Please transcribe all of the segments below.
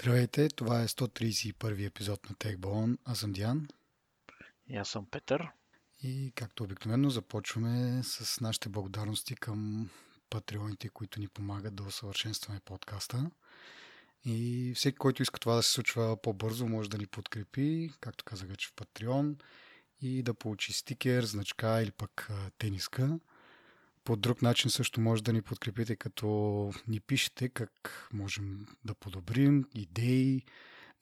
Здравейте, това е 131 епизод на TechBone. Аз съм Диан. И аз съм Петър. И както обикновено започваме с нашите благодарности към патреоните, които ни помагат да усъвършенстваме подкаста. И всеки, който иска това да се случва по-бързо, може да ни подкрепи, както казах вече в Patreon, и да получи стикер, значка или пък тениска. По друг начин също може да ни подкрепите, като ни пишете как можем да подобрим, идеи,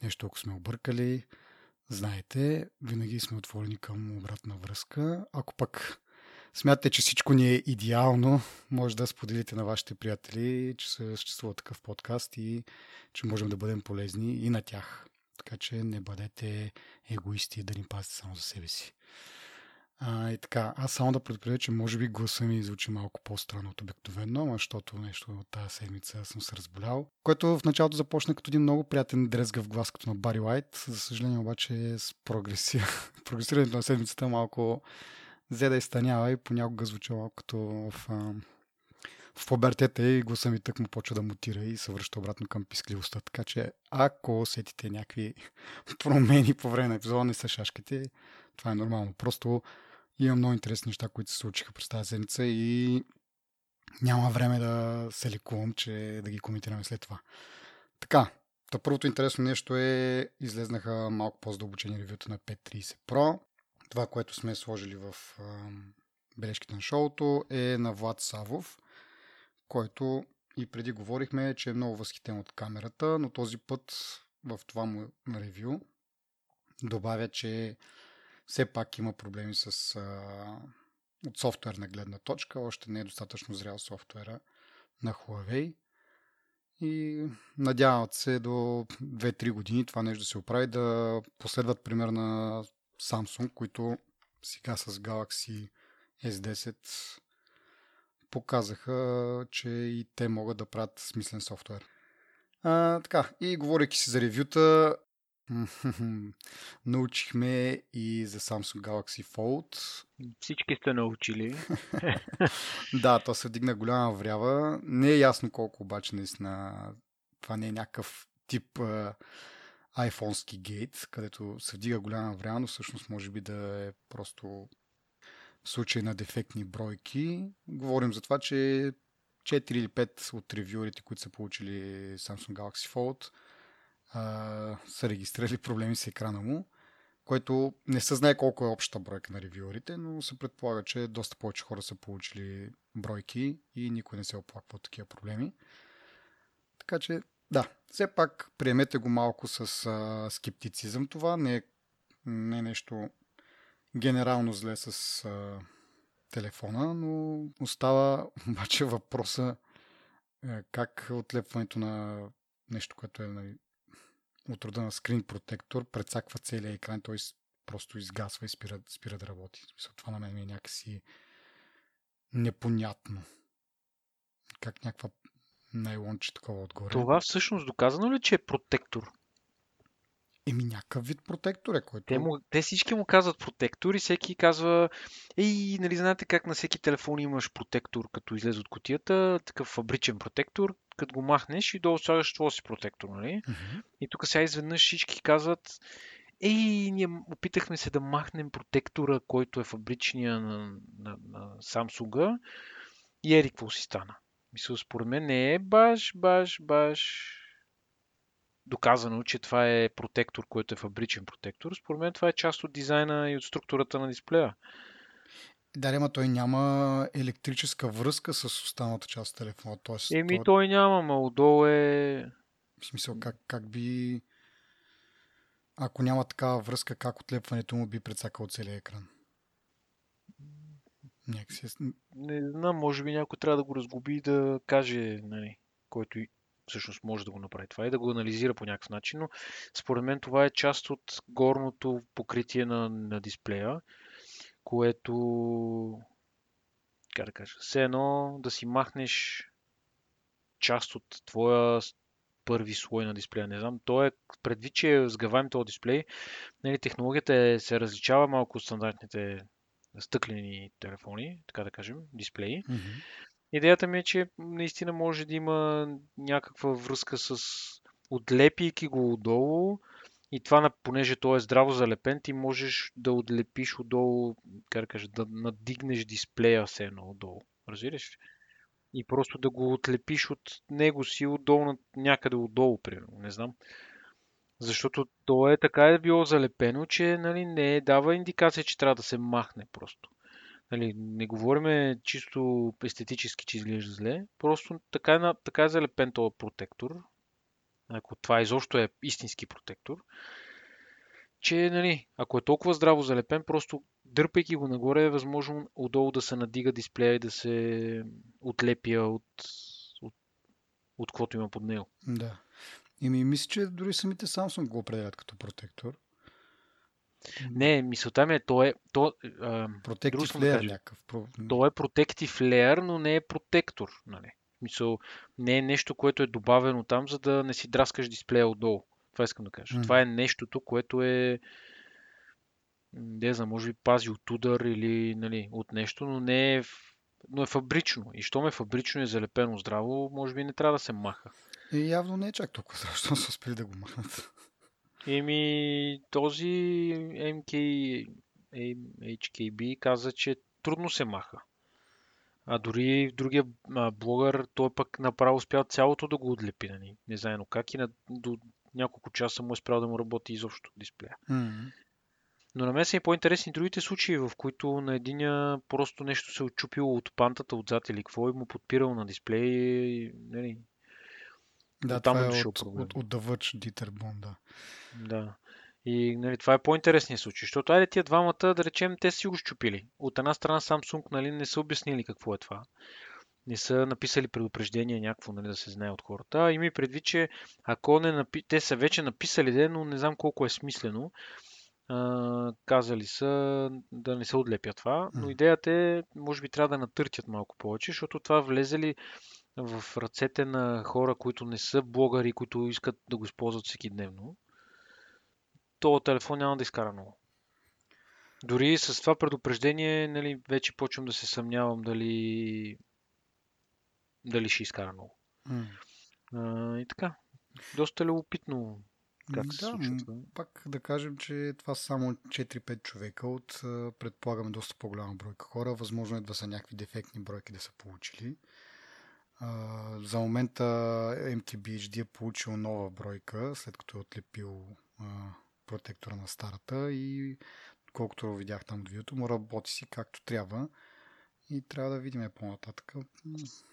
нещо ако сме объркали. Знаете, винаги сме отворени към обратна връзка. Ако пък смятате, че всичко ни е идеално, може да споделите на вашите приятели, че съществува такъв подкаст и че можем да бъдем полезни и на тях. Така че не бъдете егоисти да ни пазите само за себе си. А, и така, аз само да предупредя, че може би гласа ми звучи малко по-странно от обикновено, защото нещо от тази седмица съм се разболял, което в началото започна като един много приятен дрезгав глас, като на Бари Лайт. За съжаление обаче с прогресия. прогресирането на седмицата малко взе да изтънява и понякога звуча малко като в, в пубертета и гласа ми тък му почва да мутира и се връща обратно към пискливостта. Така че ако усетите някакви промени по време на епизода, не са шашките, това е нормално. Просто има много интересни неща, които се случиха през тази седмица и няма време да се лекувам, че да ги коментираме след това. Така, Та първото интересно нещо е, излезнаха малко по-задълбочени ревюта на 530 Pro. Това, което сме сложили в а, бележките на шоуто е на Влад Савов, който и преди говорихме, че е много възхитен от камерата, но този път в това му ревю добавя, че все пак има проблеми с а, от софтуерна гледна точка. Още не е достатъчно зрял софтуера на Huawei. И надяват се до 2-3 години това нещо да се оправи, да последват пример на Samsung, които сега с Galaxy S10 показаха, че и те могат да правят смислен софтуер. А, така, и говоряки си за ревюта, Научихме и за Samsung Galaxy Fold. Всички сте научили. да, то се вдигна голяма врява. Не е ясно колко обаче наистина това не е някакъв тип uh, айфонски гейт, където се вдига голяма врява, но всъщност може би да е просто случай на дефектни бройки. Говорим за това, че 4 или 5 от ревюерите, които са получили Samsung Galaxy Fold, а, са регистрирали проблеми с екрана му, което не се знае колко е общата бройка на ревюерите, но се предполага, че доста повече хора са получили бройки и никой не се оплаква от такива проблеми. Така че, да, все пак приемете го малко с а, скептицизъм това. Не е, не е нещо генерално зле с а, телефона, но остава обаче въпроса е, как отлепването на нещо, което е нали, от рода на скрин протектор, прецаква целия екран, той просто изгасва и спира, спира да работи. Това на мен ми е някакси непонятно. Как някаква найлонче такова отгоре. Това всъщност доказано ли, че е протектор? Еми някакъв вид протектор е, който... Те, му, те всички му казват протектор и всеки казва, ей, нали знаете как на всеки телефон имаш протектор, като излезе от котията, такъв фабричен протектор, като го махнеш и долу слагаш твоя си протектор, нали? Mm-hmm. И тук сега изведнъж всички казват, ей, ние опитахме се да махнем протектора, който е фабричния на, на, на Samsung и ери какво си стана. Мисля, според мен не е баш, баш, баш доказано, че това е протектор, който е фабричен протектор. Според мен това е част от дизайна и от структурата на дисплея. Да, ама той няма електрическа връзка с останалата част от телефона. Тоест, Еми, той... той няма, ма отдолу е... В смисъл, как, как би... Ако няма такава връзка, как отлепването му би прецакал целият екран? Някакси... Е Не знам, може би някой трябва да го разгуби и да каже, нали, който всъщност може да го направи това и да го анализира по някакъв начин, но според мен това е част от горното покритие на, на дисплея, което как да кажа, все едно да си махнеш част от твоя първи слой на дисплея. Не знам, то е предвид, че е сгъваем този дисплей, нали, технологията е, се различава малко от стандартните стъклени телефони, така да кажем, дисплеи. Mm-hmm. Идеята ми е, че наистина може да има някаква връзка с отлепийки го отдолу, и това, понеже то е здраво залепен, ти можеш да отлепиш отдолу, как да кажа, да надигнеш дисплея все едно отдолу. Разбираш? И просто да го отлепиш от него си отдолу, на- някъде отдолу, примерно. Не знам. Защото то е така е било залепено, че нали, не дава индикация, че трябва да се махне просто. Нали, не говориме чисто естетически, че изглежда зле. Просто така е, така е залепен този протектор. Ако това изобщо е истински протектор. Че, нали, ако е толкова здраво залепен, просто дърпайки го нагоре е възможно отдолу да се надига дисплея и да се отлепя от, от, от каквото има под него. Да. И ми мисля, че дори самите Samsung го определят като протектор. Не, мисълта ми е, то е, то, а, да кажа. някакъв. То е protective layer, но не е протектор. Нали? Мисъл, не е нещо, което е добавено там, за да не си драскаш дисплея отдолу. Това искам да кажа. М. Това е нещото, което е не знам, може би пази от удар или нали, от нещо, но не е, но е фабрично. И щом е фабрично и е залепено здраво, може би не трябва да се маха. И явно не е чак толкова здраво, защото са успели да го махнат. Еми, този MK, HKB каза, че трудно се маха. А дори другия а, блогър, той пък направо успял цялото да го отлепи, нали? Не знаено как и на, до няколко часа му е спрял да му работи изобщо дисплея. М. Но на мен са и по-интересни другите случаи, в които на единия просто нещо се е отчупило от пантата отзад или какво и му подпирал на дисплей. и, Нали, Да, Оттам това е е от, от, от Verge Dieter Bond, да. Да. И нали, това е по-интересният случай, защото айде тия двамата, да речем, те си го щупили. От една страна Samsung нали, не са обяснили какво е това. Не са написали предупреждение някакво, нали, да се знае от хората. А Ими предвид, че ако не напи... те са вече написали, де, но не знам колко е смислено. А, казали са да не се отлепят това, но идеята е, може би трябва да натъртят малко повече, защото това влезе ли в ръцете на хора, които не са блогъри, които искат да го използват всеки дневно, то телефон няма да изкара много. Дори с това предупреждение, нали, вече почвам да се съмнявам дали, дали ще изкара много. М. А, и така, доста любопитно как се да, случва това. пак да кажем, че това са само 4-5 човека от, предполагаме, доста по-голяма бройка хора. Възможно е да са някакви дефектни бройки да са получили. А, за момента MTBHD е получил нова бройка, след като е отлепил а, протектора на старата и колкото видях там от видеото, му работи си както трябва. И трябва да видим по-нататък.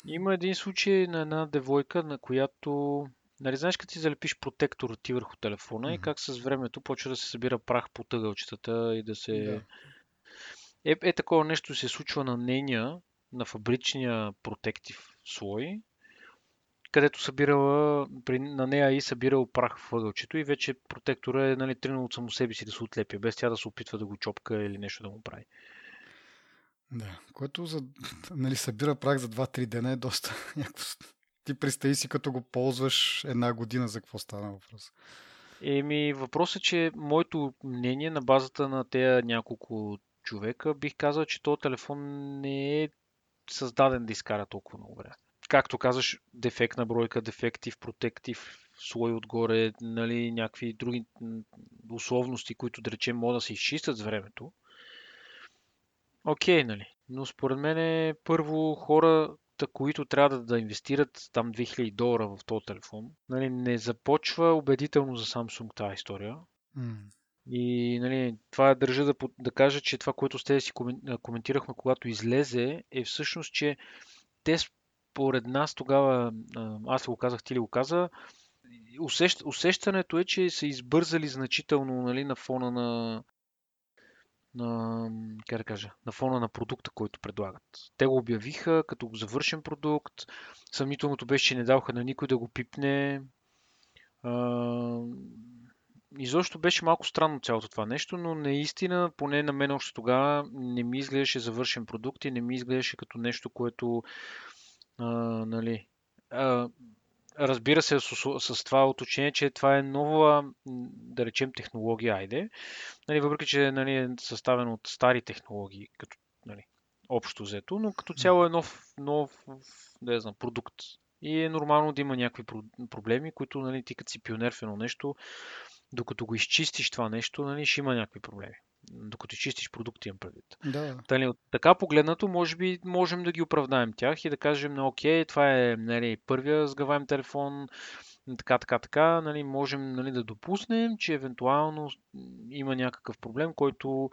Има един случай на една девойка, на която, нали знаеш, като си залепиш протектор ти върху телефона и Мгм. как с времето почва да се събира прах по тъгълчетата и да се... Да. Е, е такова нещо се случва на нейния, на фабричния протектив слой, където събирала, при, на нея и събирал прах в ъгълчето и вече протектора е нали, тръгнал от само себе си да се отлепя, без тя да се опитва да го чопка или нещо да му прави. Да, което за, нали, събира прах за 2-3 дена е доста. Ти представи си, като го ползваш една година, за какво стана въпрос. Еми, въпросът е, че моето мнение на базата на тези няколко човека, бих казал, че този телефон не е създаден да изкара толкова много време. Както казваш, дефектна бройка, дефектив, протектив, слой отгоре, нали, някакви други условности, които да речем могат да се изчистят с времето. Окей, нали. Но според мен е първо хората, които трябва да, да инвестират там 2000 долара в този телефон, нали, не започва убедително за Samsung тази история. М. И нали, това държа да, да кажа, че това, което сте си комен- а, коментирахме, когато излезе, е всъщност, че те според нас тогава, аз го казах, ти ли го каза, усещ, усещането е, че са избързали значително нали, на фона на, на, как да кажа, на фона на продукта, който предлагат. Те го обявиха като завършен продукт. Съмнителното беше, че не даваха на никой да го пипне. А, изобщо беше малко странно цялото това нещо, но наистина, поне на мен още тогава, не ми изглеждаше завършен продукт и не ми изглеждаше като нещо, което а, нали, а, разбира се с, с това уточнение, че това е нова, да речем, технология, айде. Нали, въпреки, че нали, е съставен от стари технологии, като нали, общо взето, но като цяло е нов, нов да знам, продукт. И е нормално да има някакви проблеми, които нали, ти като си пионер в едно нещо, докато го изчистиш това нещо, нали, ще има някакви проблеми. Докато изчистиш продукти, имам предвид. Да. Тали, така погледнато, може би можем да ги оправдаем тях и да кажем, ну, окей, това е нали, първия сгъваем телефон, така, така, така, нали, можем нали, да допуснем, че евентуално има някакъв проблем, който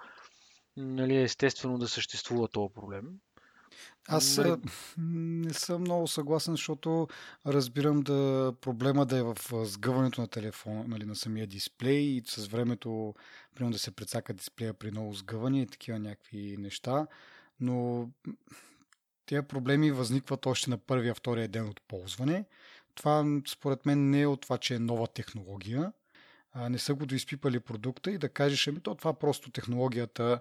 нали, естествено да съществува този проблем. Аз нали... не съм много съгласен, защото разбирам да проблема да е в сгъването на телефона, нали, на самия дисплей и с времето, примерно да се прецака дисплея при много сгъване и такива някакви неща, но тези проблеми възникват още на първия, втория ден от ползване. Това според мен не е от това, че е нова технология. А, не са го доизпипали продукта и да кажеш, ами то това просто технологията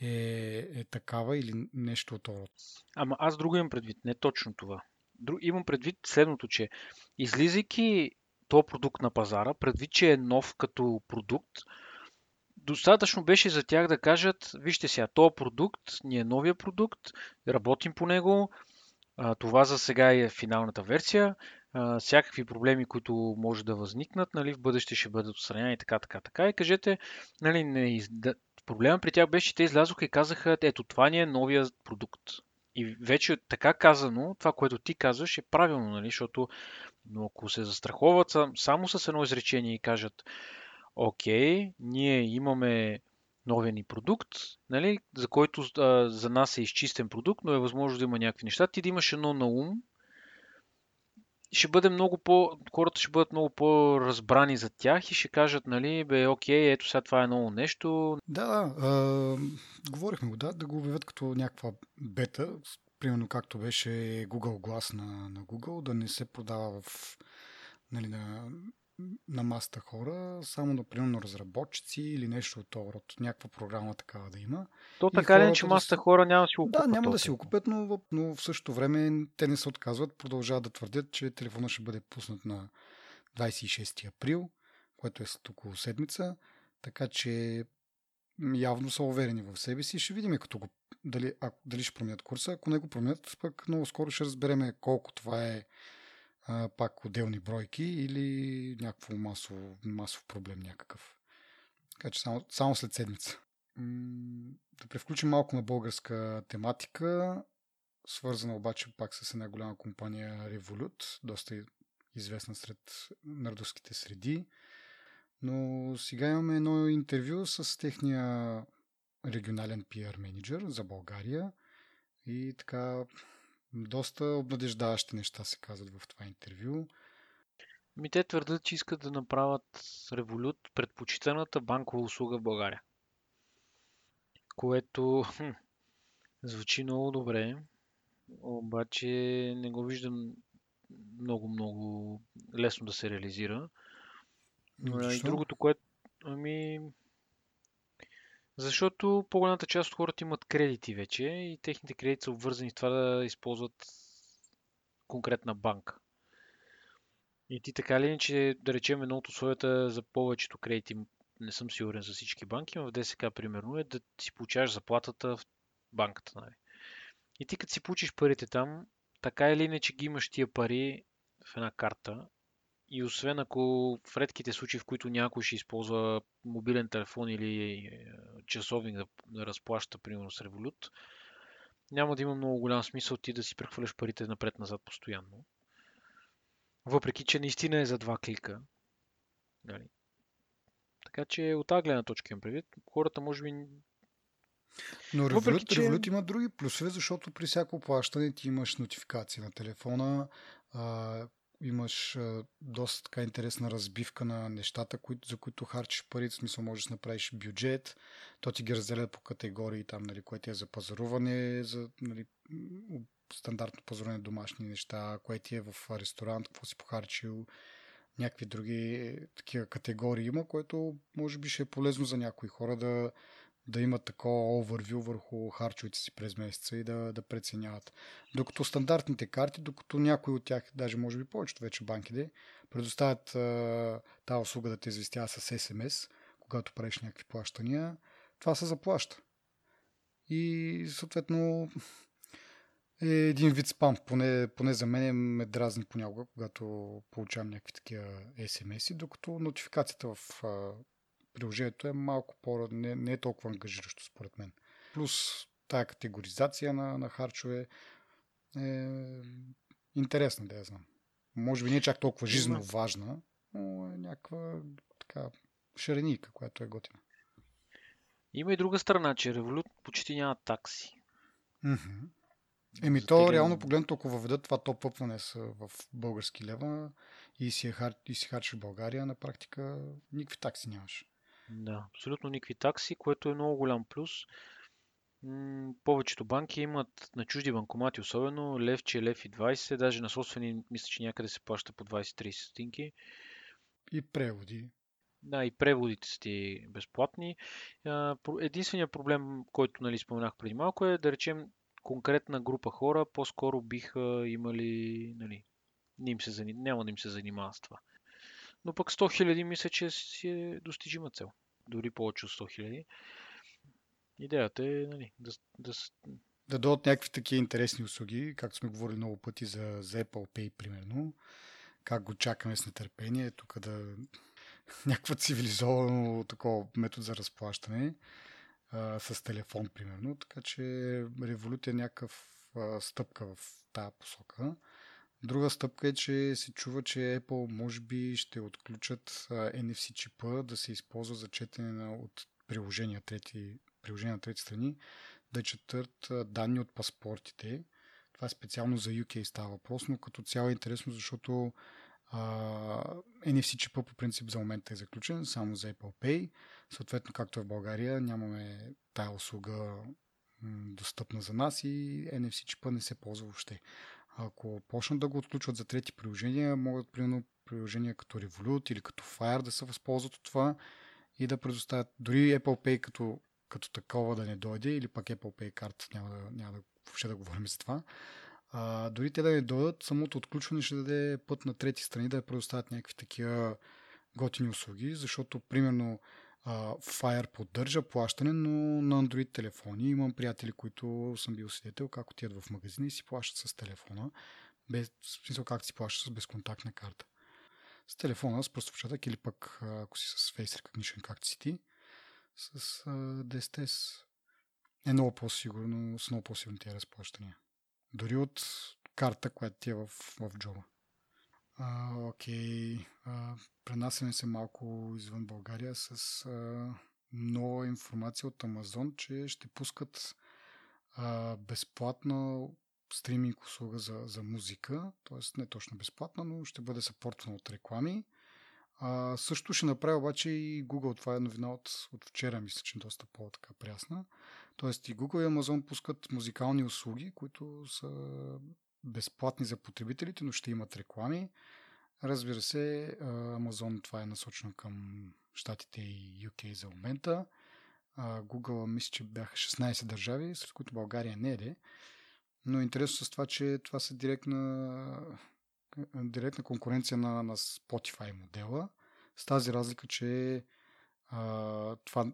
е, е такава или нещо от това. Ама аз друго имам предвид, не точно това. Друг, имам предвид следното, че излизайки този продукт на пазара, предвид, че е нов като продукт, достатъчно беше за тях да кажат, вижте сега, този продукт ни е новия продукт, работим по него, това за сега е финалната версия, всякакви проблеми, които може да възникнат, нали, в бъдеще ще бъдат отстранени така, така, така и кажете, нали, не, Проблема при тях беше, че те излязоха и казаха, ето това ни е новия продукт. И вече така казано, това, което ти казваш е правилно, нали? защото но ако се застраховат само с едно изречение и кажат, окей, ние имаме новия ни продукт, нали, за който а, за нас е изчистен продукт, но е възможно да има някакви неща, ти да имаш едно на ум, ще бъде много по... хората ще бъдат много по-разбрани за тях и ще кажат, нали, бе, окей, ето сега това е ново нещо. Да, да. А, говорихме го, да, да го обявят като някаква бета, примерно както беше Google Glass на, на Google, да не се продава в нали, на на маста хора, само например на разработчици или нещо от това род, някаква програма такава да има. То така ли, че маста да хора няма да си го купят? Да, няма да си го купят, но, но в същото време те не се отказват, продължават да твърдят, че телефона ще бъде пуснат на 26 април, което е след около седмица, така че явно са уверени в себе си. Ще видим като го, дали, а, дали ще променят курса. Ако не го променят, пък много скоро ще разбереме колко това е а, пак отделни бройки или някакво масов, масов проблем някакъв. Така че само, само след седмица. Да превключим малко на българска тематика, свързана обаче пак с една голяма компания Revolut, доста известна сред нардовските среди. Но сега имаме едно интервю с техния регионален PR менеджер за България и така доста обнадеждаващи неща се казват в това интервю. Ми те твърдят, че искат да направят Револют предпочитаната банкова услуга в България. Което хм, звучи много добре, обаче не го виждам много-много лесно да се реализира. Защо? И другото, което... Ами, защото по-голямата част от хората имат кредити вече и техните кредити са обвързани с това да използват конкретна банка. И ти така ли, че да речем едно от условията за повечето кредити, не съм сигурен за всички банки, но в ДСК примерно е да си получаваш заплатата в банката. Нали? И ти като си получиш парите там, така или иначе ги имаш тия пари в една карта и освен ако в редките случаи, в които някой ще използва мобилен телефон или е, часовник да, да разплаща, примерно с револют, няма да има много голям смисъл ти да си прехвърляш парите напред-назад постоянно. Въпреки, че наистина е за два клика. Нали? Така че от тази гледна точка имам предвид. Хората може би но Revolut, Въпреки, че... Revolut има други плюсове, защото при всяко плащане ти имаш нотификация на телефона, а, имаш а, доста така интересна разбивка на нещата, кои, за които харчиш пари, в смисъл можеш да направиш бюджет, то ти ги разделя по категории там, нали, което е за пазаруване, за нали, стандартно пазаруване домашни неща, което е в ресторант, какво си похарчил, някакви други е, такива категории има, което може би ще е полезно за някои хора да, да имат такова овервю върху харчовете си през месеца и да, да преценяват. Докато стандартните карти, докато някои от тях, даже може би повечето вече банките, предоставят тази услуга да те известява с СМС, когато правиш някакви плащания, това се заплаща. И съответно е един вид спам. Поне, поне за мен ме дразни понякога, когато получавам някакви такива SMS-и, докато нотификацията в приложението е малко по... Не, не е толкова ангажиращо според мен. Плюс тая категоризация на, на харчове е интересна, да я знам. Може би не е чак толкова жизненно важна, но е някаква така шареника, която е готина. Има и друга страна, че Revolut почти няма такси. Mm-hmm. Еми то реално погледнато, ако въведат това топ-ъпване в български лева и си, е хар... и си харчиш в България, на практика никакви такси нямаш. Да, абсолютно никакви такси, което е много голям плюс. М- повечето банки имат на чужди банкомати, особено левче, лев и 20, даже на собствени мисля, че някъде се плаща по 20-30 стотинки. И преводи. Да, и преводите са ти безплатни. Единственият проблем, който нали, споменах преди малко е, да речем, конкретна група хора по-скоро биха имали, нали, не им се няма да им се занимава с това. Но пък 100 хиляди мисля, че си е достижима цел. Дори повече от 100 хиляди. Идеята е нали, да, да... Да дойдат някакви такива интересни услуги, както сме говорили много пъти за, за Apple Pay, примерно. Как го чакаме с нетърпение, тук да някаква цивилизовано такова метод за разплащане а, с телефон, примерно. Така че Revolut е някакъв а, стъпка в тази посока. Друга стъпка е, че се чува, че Apple може би ще отключат NFC чипа да се използва за четене от приложения, трети, приложения на трети страни, да четат данни от паспортите. Това е специално за UK става въпрос, но като цяло е интересно, защото Uh, NFC чипа по принцип за момента е заключен само за Apple Pay. Съответно, както е в България, нямаме тая услуга достъпна за нас и NFC чипа не се ползва въобще. Ако почнат да го отключват за трети приложения, могат примерно приложения като Revolut или като Fire да се възползват от това и да предоставят дори Apple Pay като, като такова да не дойде или пък Apple Pay карта, няма да, няма да въобще да говорим за това. А, дори те да не дойдат, самото отключване ще даде път на трети страни да предоставят някакви такива готини услуги, защото примерно Fire поддържа плащане, но на Android телефони. Имам приятели, които съм бил свидетел, как отидат в магазина и си плащат с телефона. Без, в смисъл как си плащат с безконтактна карта. С телефона, с пръстовчатък или пък ако си с Face Recognition, както си ти, с uh, DSTS е много по-сигурно, с много по-сигурно тия разплащания. Дори от карта, която ти е в, в джоба. А, окей. А, пренасяме се малко извън България с а, нова информация от Амазон, че ще пускат а, безплатна стриминг услуга за, за музика, т.е. не точно безплатна, но ще бъде съпортвана от реклами. А, също ще направя обаче и Google. Това е новина от, от вчера, мисля, че доста по-така прясна. Тоест и Google и Amazon пускат музикални услуги, които са безплатни за потребителите, но ще имат реклами. Разбира се, Amazon това е насочено към щатите и UK за момента. Google мисля, че бяха 16 държави, сред които България не е. Но интересно с това, че това са директна, директна конкуренция на, на Spotify модела. С тази разлика, че а, това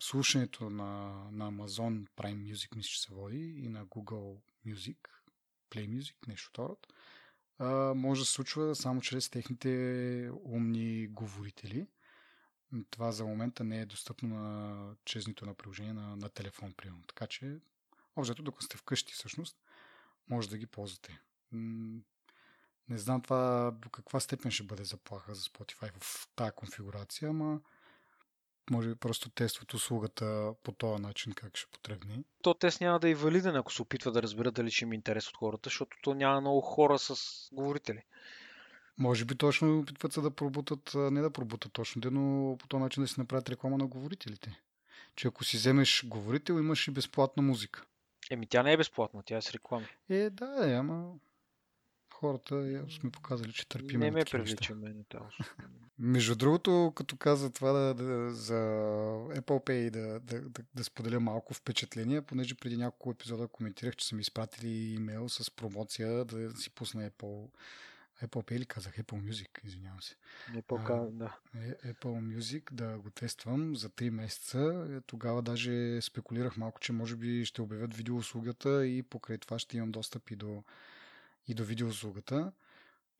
слушането на, на Amazon Prime Music мисля, че се води и на Google Music Play Music, нещо второ, може да се случва само чрез техните умни говорители. Това за момента не е достъпно на, чрез нито на приложение на, на телефон, примерно. Така че, общо докато сте вкъщи всъщност, може да ги ползвате. Не знам това до каква степен ще бъде заплаха за Spotify в тази конфигурация, ама може би просто тестват услугата по този начин, как ще потребни. То тест няма да е валиден, ако се опитва да разберат дали ще има интерес от хората, защото то няма много хора с говорители. Може би точно опитват се да пробутат, не да пробутат точно, но по този начин да си направят реклама на говорителите. Че ако си вземеш говорител, имаш и безплатна музика. Еми тя не е безплатна, тя е с реклами. Е, да, е, ама хората сме показали, че търпим. Не ме привлича мене Между другото, като каза това да, да, за Apple Pay да, да, да, да споделя малко впечатление, понеже преди няколко епизода коментирах, че са ми изпратили имейл с промоция да си пусна Apple Apple Pay ли казах? Apple Music, извинявам се. Не по да. Е, Apple Music да го тествам за 3 месеца. Е, тогава даже спекулирах малко, че може би ще обявят видеоуслугата и покрай това ще имам достъп и до, и до видеоуслугата.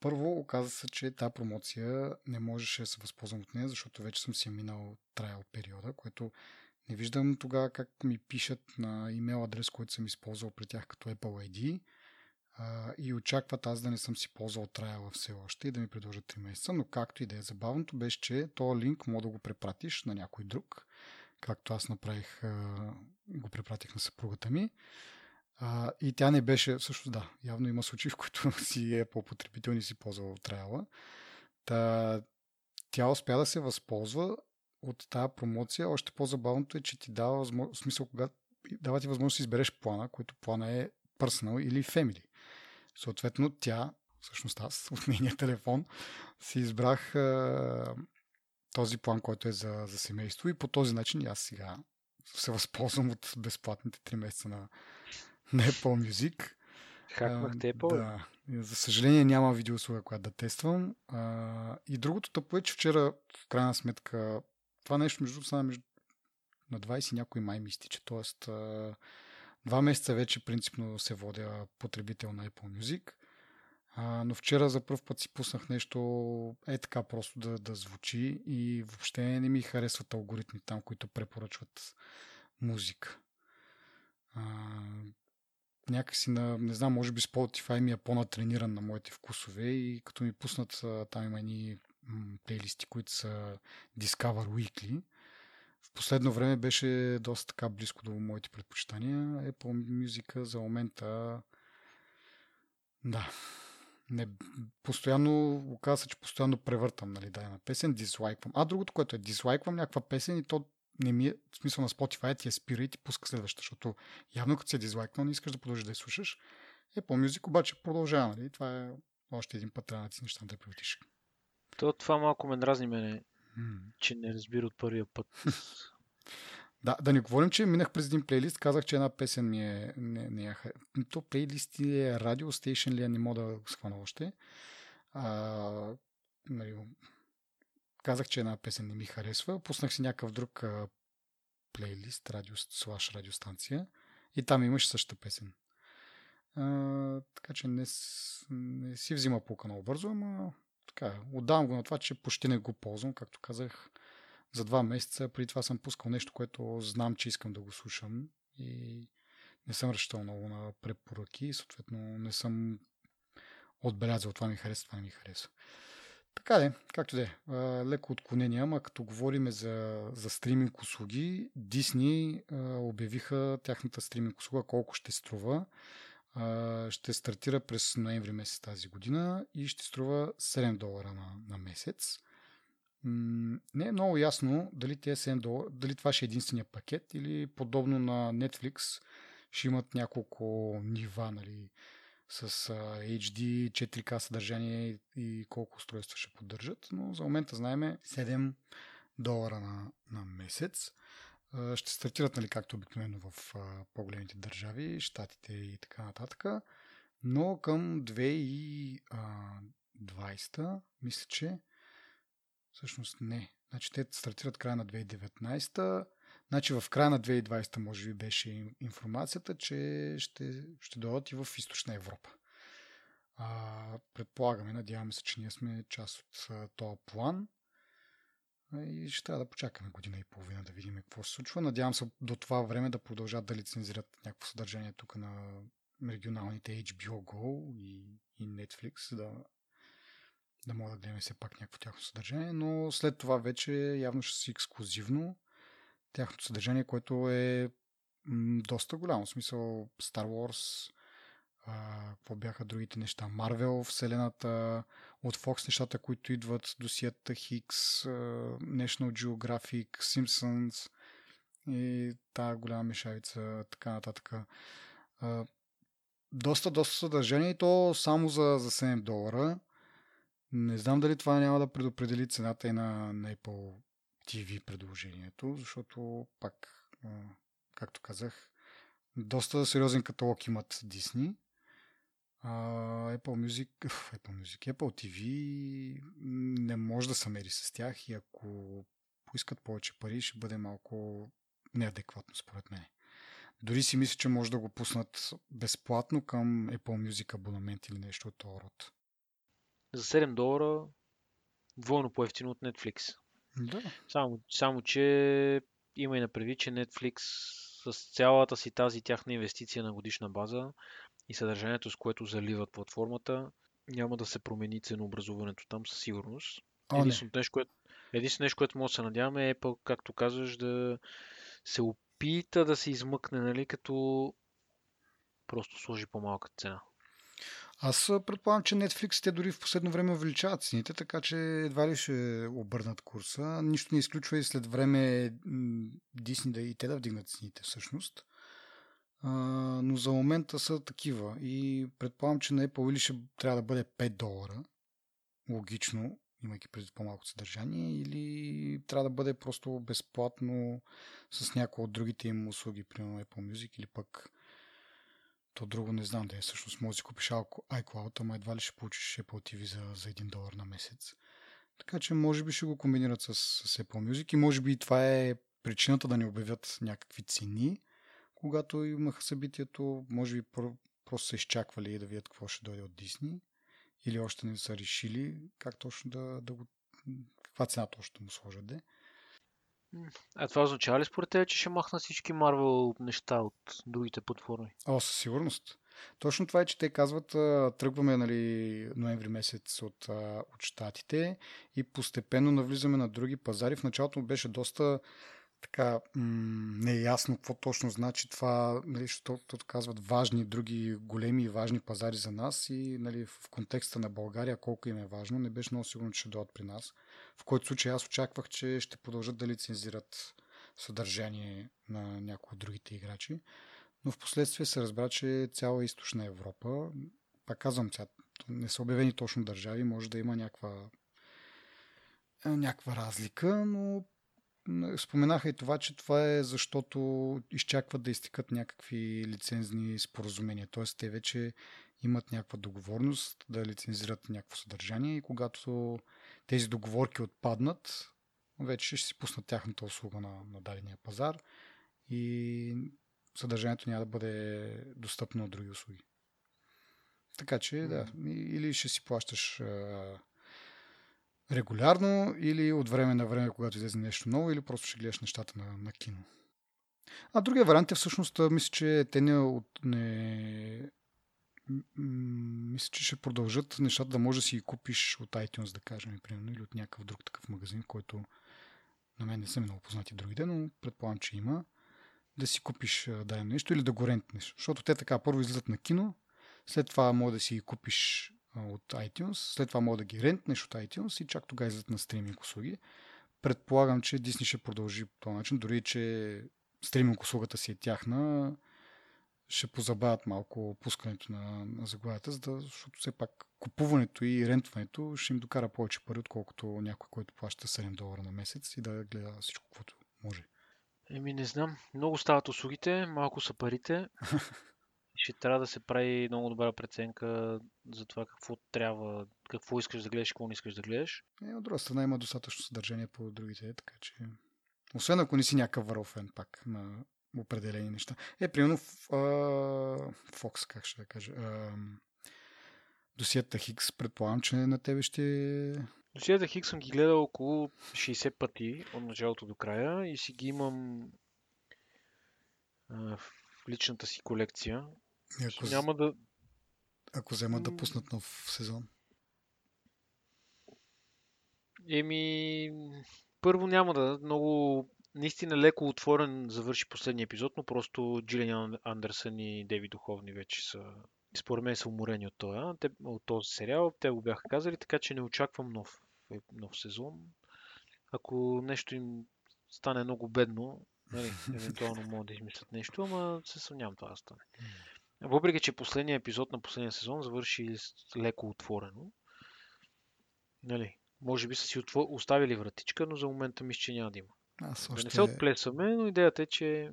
Първо, оказа се, че тази промоция не можеше да се възползвам от нея, защото вече съм си минал трайл периода, което не виждам тогава как ми пишат на имейл адрес, който съм използвал при тях като Apple ID и очакват аз да не съм си ползвал трайла все още и да ми предложат 3 месеца, но както и да е забавното беше, че този линк мога да го препратиш на някой друг, както аз направих, го препратих на съпругата ми. А, и тя не беше, също да, явно има случаи, в които си е по-потребител и си ползвал трайла. Та, тя успя да се възползва от тази промоция. Още по-забавното е, че ти дава възможност, смисъл, когато дава ти възможност да избереш плана, който плана е personal или family. Съответно, тя, всъщност аз, от нейния телефон, си избрах а, този план, който е за, за семейство и по този начин аз сега се възползвам от безплатните 3 месеца на, на Apple Music. Хаквахте Apple? Да. За съжаление няма видеослуга, която да тествам. А, и другото тъпо е, че вчера в крайна сметка това нещо между стана между на 20 някой май ми изтича. Тоест а, Два месеца вече принципно се водя потребител на Apple Music. А, но вчера за първ път си пуснах нещо е така просто да, да звучи и въобще не ми харесват алгоритми там, които препоръчват музика. А, някакси на, не знам, може би Spotify ми е по-натрениран на моите вкусове и като ми пуснат там има едни плейлисти, които са Discover Weekly, в последно време беше доста така близко до моите предпочитания. Apple Music за момента да, не, постоянно, оказва се, че постоянно превъртам нали, дадена песен, дизлайквам. А другото, което е, дизлайквам някаква песен и то не ми е, в смисъл на Spotify ти я спира и ти пуска следваща, защото явно като си е дизлайкнал, не искаш да продължиш да я слушаш. Apple Music обаче продължава, нали? Това е още един път трябва да ти неща да превъртиш. То, това малко ме дразни мене че не разбира от първия път. да, да не говорим, че минах през един плейлист, казах, че една песен ми е... Не, не е то плейлист е радио стейшн ли е, не мога да го схвана още. А, нали, казах, че една песен не ми харесва. Пуснах си някакъв друг а, плейлист, радио, слаш радиостанция и там имаш същата песен. А, така че не, не си взима пулка много бързо, ама така, отдавам го на това, че почти не го ползвам, както казах, за два месеца. Преди това съм пускал нещо, което знам, че искам да го слушам и не съм разчитал много на препоръки и съответно не съм отбелязал това ми харесва, това не ми харесва. Така де, както де, леко отклонение, ама като говорим за, за стриминг услуги, Disney обявиха тяхната стриминг услуга колко ще струва ще стартира през ноември месец тази година и ще струва 7 долара на, на месец. Не е много ясно дали, тези 7 долара, дали това ще е единствения пакет или подобно на Netflix ще имат няколко нива, нали, с HD, 4K съдържание и колко устройства ще поддържат, но за момента знаем 7 долара на, на месец ще стартират, нали, както обикновено в по-големите държави, щатите и така нататък. Но към 2020, мисля, че всъщност не. Значи те стартират края на 2019. Значи в края на 2020 може би беше информацията, че ще, ще дойдат и в източна Европа. А, предполагаме, надяваме се, че ние сме част от този план и ще трябва да почакаме година и половина да видим какво се случва. Надявам се до това време да продължат да лицензират някакво съдържание тук на регионалните HBO Go и, и Netflix, да, да мога да гледаме все пак някакво тяхно съдържание, но след това вече явно ще си ексклюзивно тяхното съдържание, което е доста голямо. В смисъл Star Wars, какво бяха другите неща? Марвел, Вселената, от Fox нещата, които идват, досията Хикс, National Geographic, Simpsons и тази голяма мешавица, така нататък. доста, доста съдържание и то само за, за 7 долара. Не знам дали това няма да предопредели цената и на, на Apple TV предложението, защото пак, както казах, доста сериозен каталог имат А, Apple Music, Apple Music, Apple TV не може да се мери с тях и ако поискат повече пари, ще бъде малко неадекватно според мен. Дори си мисля, че може да го пуснат безплатно към Apple Music абонамент или нещо от този род. За 7 долара двойно по-ефтино от Netflix. Да. Само, само че има и на предвид, че Netflix с цялата си тази тяхна инвестиция на годишна база и съдържанието, с което заливат платформата, няма да се промени ценообразуването там със сигурност. О, не. Единственото нещо, което, единственото нещо, което може да се надяваме е Apple, както казваш, да се опита да се измъкне, нали, като просто сложи по-малка цена. Аз предполагам, че Netflix те дори в последно време увеличават цените, така че едва ли ще обърнат курса. Нищо не изключва и след време Disney да и те да вдигнат цените всъщност. А, но за момента са такива и предполагам, че на Apple или ще трябва да бъде 5 долара, логично, имайки преди по-малко съдържание, или трябва да бъде просто безплатно с някои от другите им услуги, примерно Apple Music или пък то друго не знам да е. Всъщност може да си купиш iCloud, ама едва ли ще получиш Apple TV за, за 1 долар на месец. Така че може би ще го комбинират с, с Apple Music и може би това е причината да не обявят някакви цени, когато имаха събитието. Може би про- просто са изчаквали да видят какво ще дойде от Disney или още не са решили как точно да, да го каква цена точно му сложат. Де. А това означава ли според теб, че ще махнат всички Marvel неща от другите платформи? О, със сигурност. Точно това е, че те казват, тръгваме нали, ноември месец от, от щатите и постепенно навлизаме на други пазари. В началото беше доста така м- неясно какво точно значи това, нали, защото казват важни други големи и важни пазари за нас и нали, в контекста на България колко им е важно, не беше много сигурно, че ще дойдат при нас. В който случай аз очаквах, че ще продължат да лицензират съдържание на някои от другите играчи. Но в последствие се разбра, че цяла източна Европа, пак казвам, сега, не са обявени точно държави, може да има някаква, е, някаква разлика, но споменаха и това, че това е защото изчакват да изтекат някакви лицензни споразумения. Т.е. те вече имат някаква договорност да лицензират някакво съдържание и когато тези договорки отпаднат, вече ще си пуснат тяхната услуга на, на дадения пазар и съдържанието няма да бъде достъпно от други услуги. Така че, да, или ще си плащаш а, регулярно, или от време на време, когато излезе нещо ново, или просто ще гледаш нещата на, на кино. А другия вариант е всъщност, мисля, че те не, не мисля, че ще продължат нещата да може да си ги купиш от iTunes, да кажем, примерно, или от някакъв друг такъв магазин, който на мен не са ми много познати другите, но предполагам, че има да си купиш дадено нещо или да го рентнеш. Защото те така първо излизат на кино, след това може да си ги купиш от iTunes, след това може да ги рентнеш от iTunes и чак тогава излизат на стриминг услуги. Предполагам, че Disney ще продължи по този начин, дори че стриминг услугата си е тяхна, ще позабавят малко пускането на, на заглавията, за да, защото все пак купуването и рентването ще им докара повече пари, отколкото някой, който плаща 7 долара на месец и да гледа всичко, което може. Еми, не знам. Много стават услугите, малко са парите. Ще трябва да се прави много добра преценка за това какво трябва, какво искаш да гледаш, какво не искаш да гледаш. Е, от друга страна има достатъчно съдържание по другите, така че... Освен ако не си някакъв върл пак на определени неща. Е, примерно Fox, как ще да кажа, досията Хикс, предполагам, че на тебе ще... Досията Хикс съм ги гледал около 60 пъти от началото до края и си ги имам а, в личната си колекция. И ако, Няма да... ако вземат да пуснат нов сезон? Еми, първо няма да. Много наистина леко отворен завърши последния епизод, но просто Джилиан Андерсън и Деви Духовни вече са, според мен са уморени от този, те, от този сериал. Те го бяха казали, така че не очаквам нов, нов сезон. Ако нещо им стане много бедно, нали, евентуално могат да измислят нещо, ама се съмнявам това да стане. Въпреки, че последният епизод на последния сезон завърши леко отворено, нали, може би са си оставили вратичка, но за момента мисля, че няма да има. Аз още... Да не се отплесваме, но идеята е, че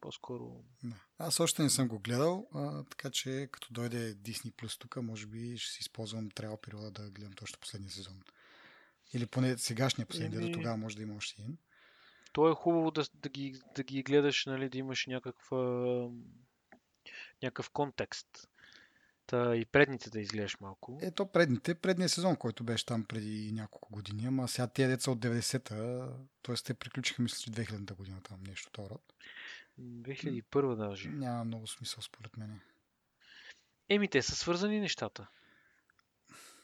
по-скоро... Да. Аз още не съм го гледал, а, така че като дойде Disney Plus тук, може би ще си използвам трябва периода да гледам точно последния сезон. Или поне сегашния последния, Еми... до тогава може да има още един. То е хубаво да, да, ги, да ги гледаш, нали, да имаш някаква, някакъв контекст. Та и предните да изгледаш малко. Ето предните, предния сезон, който беше там преди няколко години, ама сега тия деца от 90-та, т.е. те приключиха, мисля, че 2000-та година там нещо това род. 2001 даже. Няма много смисъл според мен. Еми, те са свързани нещата.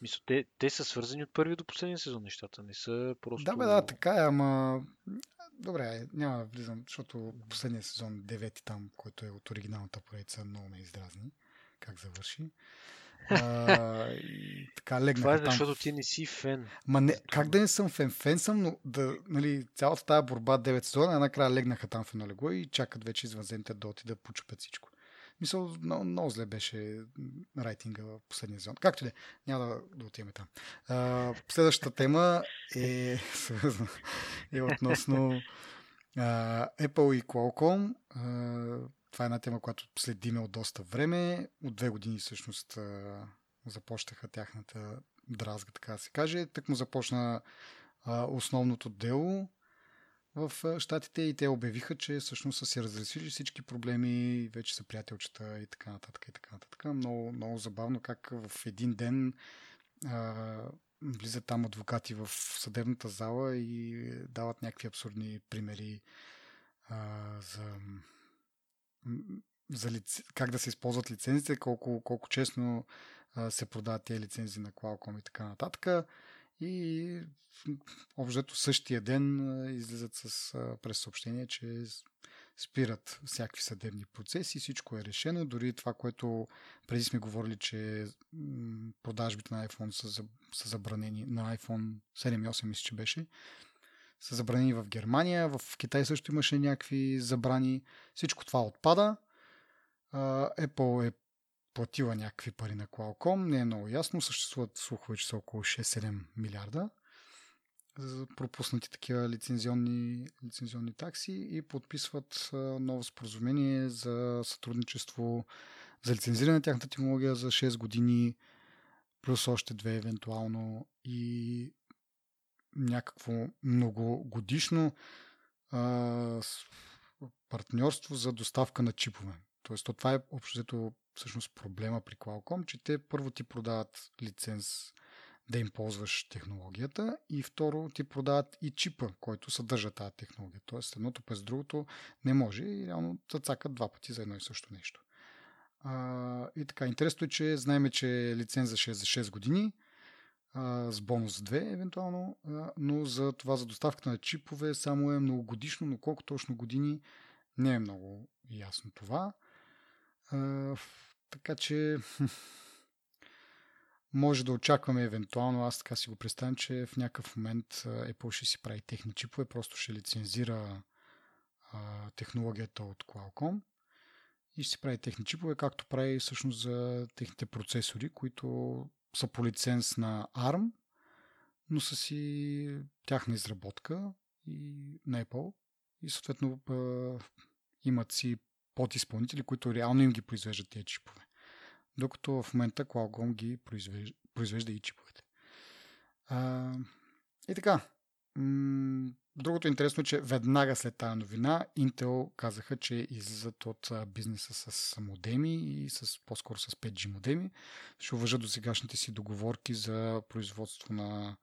Мисля, те, те са свързани от първи до последния сезон нещата. Не са просто... Да, бе, да, така е, ама... Добре, няма да влизам, защото последния сезон, девети там, който е от оригиналната поредица, много ме издразни. Как завърши. А, и така легнах Това е защото ти не си фен. Ма не, как да не съм фен? Фен съм, но да, нали, цялата тази борба 9 сезона, накрая легнаха там в едно легло и чакат вече извънземните да отида да почупят всичко. Мисъл, много, много зле беше райтинга в последния сезон. Както и да няма да, да отиваме там. А, следващата тема е, е относно а, Apple и Qualcomm. А, това е една тема, която следиме от доста време. От две години всъщност започнаха тяхната дразга, така да се каже. Так му започна основното дело в Штатите и те обявиха, че всъщност са си разрешили всички проблеми, вече са приятелчета и така нататък и така нататък. Много, много забавно как в един ден влизат там адвокати в съдебната зала и дават някакви абсурдни примери а, за за лице, как да се използват лицензите, колко, колко честно се продават тези лицензии на Qualcomm и така нататък. И общо същия ден излизат с а, през съобщение, че спират всякакви съдебни процеси, всичко е решено, дори това, което преди сме говорили, че продажбите на iPhone са, са забранени, на iPhone 7 и 8 мисля, че беше, са забранени в Германия, в Китай също имаше някакви забрани. Всичко това отпада. Apple е платила някакви пари на Qualcomm, не е много ясно. Съществуват слухове, че са около 6-7 милиарда за пропуснати такива лицензионни, лицензионни такси и подписват ново споразумение за сътрудничество за лицензиране на тяхната технология за 6 години, плюс още две евентуално и някакво многогодишно а, партньорство за доставка на чипове. Тоест, то това е общото всъщност проблема при Qualcomm, че те първо ти продават лиценз да им ползваш технологията и второ ти продават и чипа, който съдържа тази технология. Тоест едното през другото не може и реално цацакат два пъти за едно и също нещо. А, и така, интересно е, че знаем, че лиценза 6 за 6 години, с бонус 2 евентуално, но за това за доставката на чипове само е многогодишно, но колко точно години не е много ясно това. Така че може да очакваме евентуално, аз така си го представям, че в някакъв момент Apple ще си прави техни чипове, просто ще лицензира технологията от Qualcomm и ще си прави техни чипове, както прави всъщност за техните процесори, които са по лиценз на ARM, но са си тяхна изработка и на Apple и съответно имат си подизпълнители, които реално им ги произвеждат тези чипове. Докато в момента Qualcomm ги произвежда, произвежда и чиповете. А, и така, Другото интересно е, че веднага след тази новина Intel казаха, че излизат от бизнеса с модеми и с, по-скоро с 5G модеми. Ще уважат до сегашните си договорки за производство на,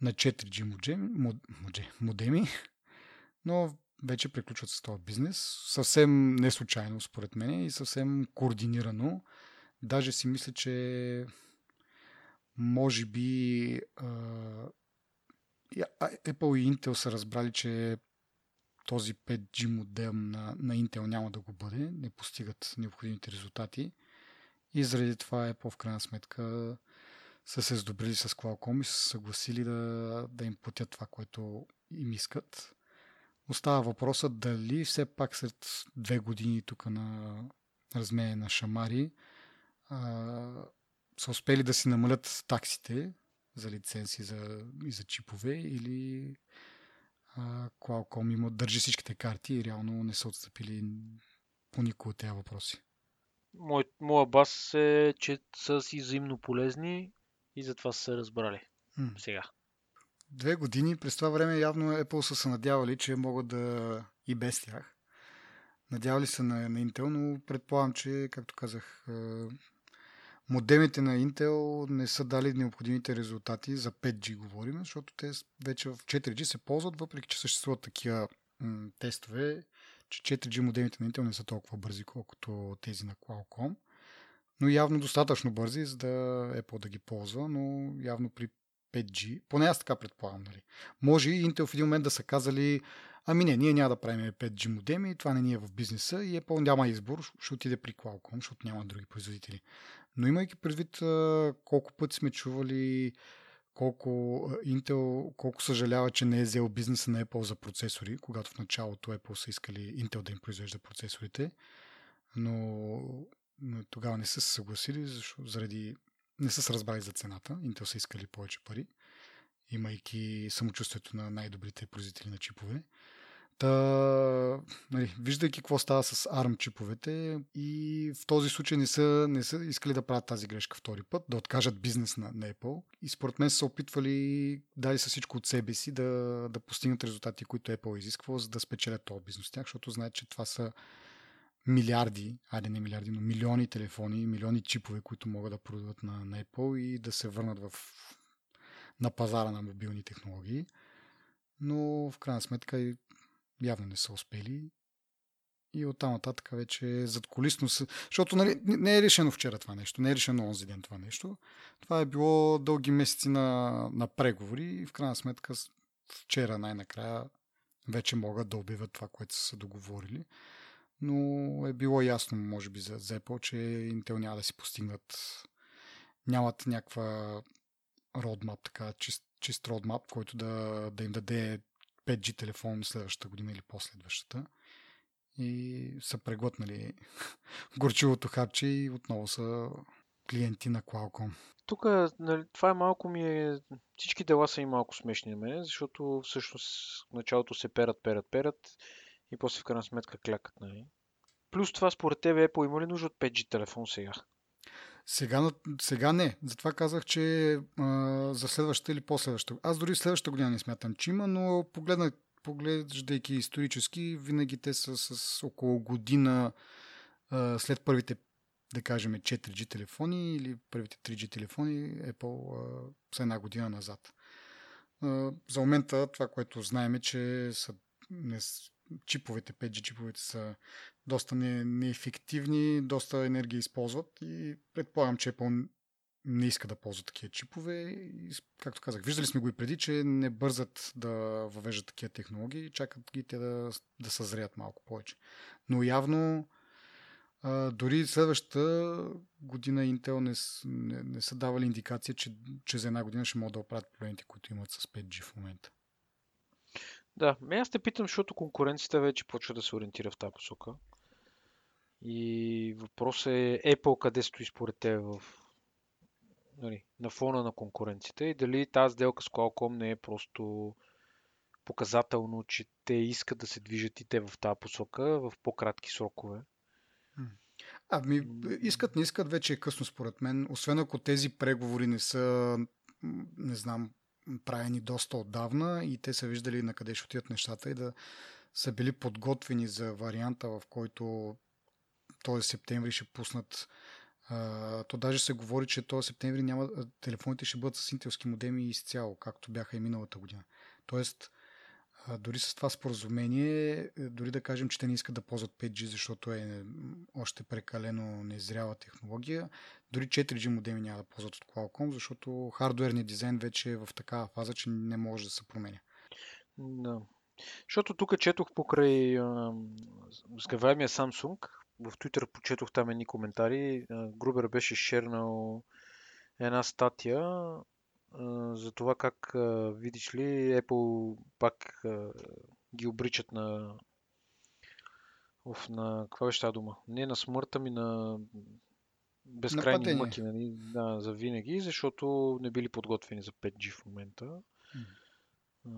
на 4G модеми, модеми, но вече приключват с този бизнес. Съвсем не случайно, според мен, и съвсем координирано. Даже си мисля, че може би Apple и Intel са разбрали, че този 5G модел на, на Intel няма да го бъде, не постигат необходимите резултати. И заради това Apple в крайна сметка са се сдобрили с Qualcomm и са съгласили да, да им платят това, което им искат. Остава въпросът дали все пак след две години тук на размея на шамари а, са успели да си намалят таксите, за лицензи за, и за чипове или а, Qualcomm има, държи всичките карти и реално не са отстъпили по никой от тези въпроси. Мой, моя бас е, че са си взаимно полезни и затова са се разбрали. М. Сега. Две години, през това време явно Apple са се надявали, че могат да и без тях. Надявали се на, на Intel, но предполагам, че, както казах, модемите на Intel не са дали необходимите резултати за 5G, говорим, защото те вече в 4G се ползват, въпреки че съществуват такива м- тестове, че 4G модемите на Intel не са толкова бързи, колкото тези на Qualcomm. Но явно достатъчно бързи, за да Apple да ги ползва, но явно при 5G, поне аз така предполагам, нали. Може и Intel в един момент да са казали, ами не, ние няма да правим 5G модеми, това не ни е в бизнеса и Apple няма избор, ще отиде при Qualcomm, защото няма други производители. Но имайки предвид колко пъти сме чували колко Intel, колко съжалява, че не е взел бизнеса на Apple за процесори, когато в началото Apple са искали Intel да им произвежда процесорите, но тогава не са се съгласили, защото заради не са се разбрали за цената. Intel са искали повече пари, имайки самочувствието на най-добрите производители на чипове. Та, нали, виждайки какво става с ARM чиповете и в този случай не са, не са искали да правят тази грешка втори път, да откажат бизнес на, на Apple и според мен са опитвали дали са всичко от себе си да, да постигнат резултати, които Apple е изисквал, за да спечелят този бизнес тях, защото знаят, че това са милиарди, айде не милиарди, но милиони телефони, милиони чипове, които могат да продадат на, на Apple и да се върнат в, на пазара на мобилни технологии. Но в крайна сметка и явно не са успели. И оттам нататък вече зад колисно са... Защото нали, не е решено вчера това нещо, не е решено онзи ден това нещо. Това е било дълги месеци на, на преговори и в крайна сметка вчера най-накрая вече могат да обявят това, което са се договорили. Но е било ясно, може би, за Apple, че Intel няма да си постигнат нямат някаква родмап, така, чист, чист родмап, който да, да им даде 5G телефон следващата година или последващата. И са преглътнали горчивото харче и отново са клиенти на Qualcomm. Тук, нали, това е малко ми е... Всички дела са и малко смешни на мен, защото всъщност в началото се перат, перат, перат и после в крайна сметка клякат, нали? Плюс това, според тебе, Apple има ли нужда от 5G телефон сега? Сега, сега не. Затова казах, че а, за следващата или последващата. Аз дори следващата година не смятам, че има, но погледнах, поглеждайки исторически, винаги те са с около година а, след първите, да кажем, 4G телефони или първите 3G телефони, Apple а, са една година назад. А, за момента това, което знаем е, че са, не, с- чиповете, 5G чиповете са доста не, неефективни, доста енергия използват и предполагам, че Apple не иска да ползва такива чипове. И, както казах, виждали сме го и преди, че не бързат да въвеждат такива технологии, чакат ги те да, да съзреят малко повече. Но явно дори следващата година Intel не, не, не са давали индикация, че, че за една година ще могат да оправят проблемите, които имат с 5G в момента. Да, аз те питам, защото конкуренцията вече почва да се ориентира в тази посока. И въпросът е Apple къде стои според теб в, нали, на фона на конкуренцията и дали тази сделка с Qualcomm не е просто показателно, че те искат да се движат и те в тази посока в по-кратки срокове. Ами, искат, не искат, вече е късно според мен. Освен ако тези преговори не са, не знам, правени доста отдавна и те са виждали на къде ще отидат нещата и да са били подготвени за варианта, в който този септември ще пуснат а, то даже се говори, че този септември няма, а, телефоните ще бъдат с интелски модеми изцяло, както бяха и миналата година. Тоест, а, дори с това споразумение, е, дори да кажем, че те не искат да ползват 5G, защото е още прекалено незряла технология, дори 4G модеми няма да ползват от Qualcomm, защото хардуерният дизайн вече е в такава фаза, че не може да се променя. Да. Защото тук четох покрай ам, сгъваемия Samsung, в Twitter почетох там едни коментари. Грубер беше шернал една статия за това как, видиш ли, Apple пак ги обричат на... Оф, на... Каква беше тази дума? Не на смъртта ми, на безкрайни мъки, нали? Да, за винаги, защото не били подготвени за 5G в момента. А,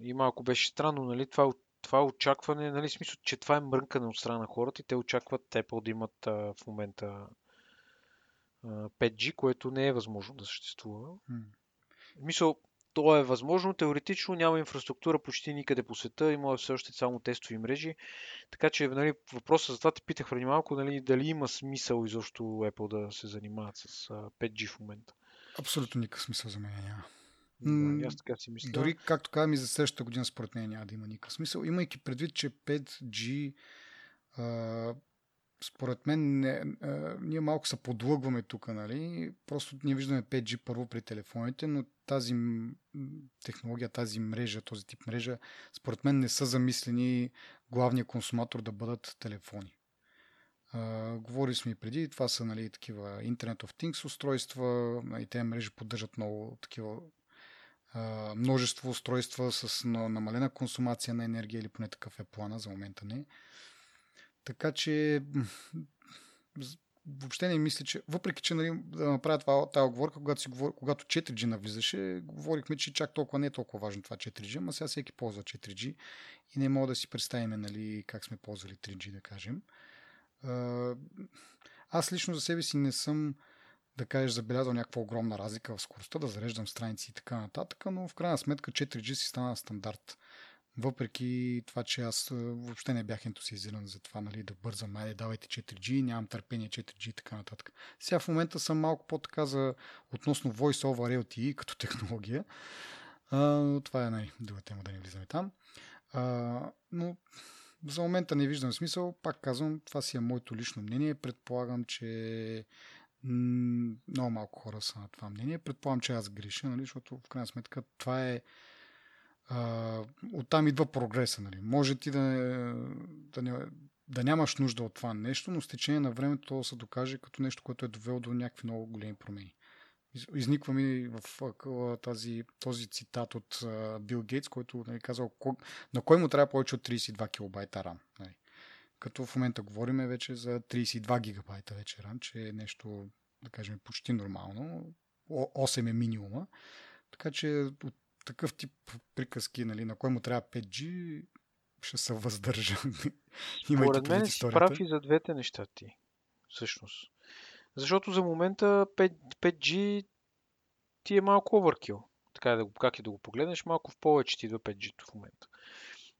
И малко беше странно, нали? Това, от- това очакване, нали, смисъл, че това е мрънкане от страна на хората и те очакват Apple да имат а, в момента а, 5G, което не е възможно да съществува. М. Мисъл, то е възможно, теоретично няма инфраструктура почти никъде по света, има все още само тестови мрежи. Така че нали, въпросът за това те питах преди малко, нали, дали има смисъл изобщо Apple да се занимават с а, 5G в момента. Абсолютно никакъв смисъл за мен няма. М, аз така си мисля. Дори, както казвам, и за следващата година според мен няма да има никакъв смисъл. Имайки предвид, че 5G а, според мен не, а, ние малко се подлъгваме тук, нали? Просто ние виждаме 5G първо при телефоните, но тази технология, тази мрежа, този тип мрежа, според мен не са замислени главния консуматор да бъдат телефони. Uh, говорили сме и преди, това са нали, такива Internet of Things устройства и тези мрежи поддържат много такива множество устройства с на, намалена консумация на енергия или поне такъв е плана, за момента не. Така че въобще не мисля, че въпреки, че нали, да направя това, тази оговорка, когато, си, когато 4G навлизаше, говорихме, че чак толкова не е толкова важно това 4G, ама сега всеки ползва 4G и не мога да си представим нали, как сме ползвали 3G, да кажем. Аз лично за себе си не съм да кажеш, забелязал някаква огромна разлика в скоростта, да зареждам страници и така нататък, но в крайна сметка 4G си стана стандарт. Въпреки това, че аз а, въобще не бях ентусиазиран за това, нали, да бързам, айде давайте 4G, нямам търпение 4G и така нататък. Сега в момента съм малко по-така за относно Voice over LTE като технология. А, това е най друга тема, да не влизаме там. А, но за момента не виждам смисъл. Пак казвам, това си е моето лично мнение. Предполагам, че м, много малко хора са на това мнение. Предполагам, че аз греша, нали, защото в крайна сметка това е а, оттам идва прогреса. Нали. Може ти да, да, не, да нямаш нужда от това нещо, но с течение на времето то да се докаже като нещо, което е довело до някакви много големи промени. Из- Изниква ми в тази, този цитат от Бил Гейтс, който нали, казал на кой му трябва повече от 32 килобайта RAM. Нали. Като в момента говорим вече за 32 гигабайта вече RAM, че е нещо, да кажем, почти нормално. О- 8 е минимума. Така че от такъв тип приказки, нали, на кой му трябва 5G, ще се въздържа. Според мен си прав и за двете неща ти. Всъщност. Защото за момента 5, 5G ти е малко overkill. Така е да как и да го погледнеш, малко в повече ти идва 5G в момента.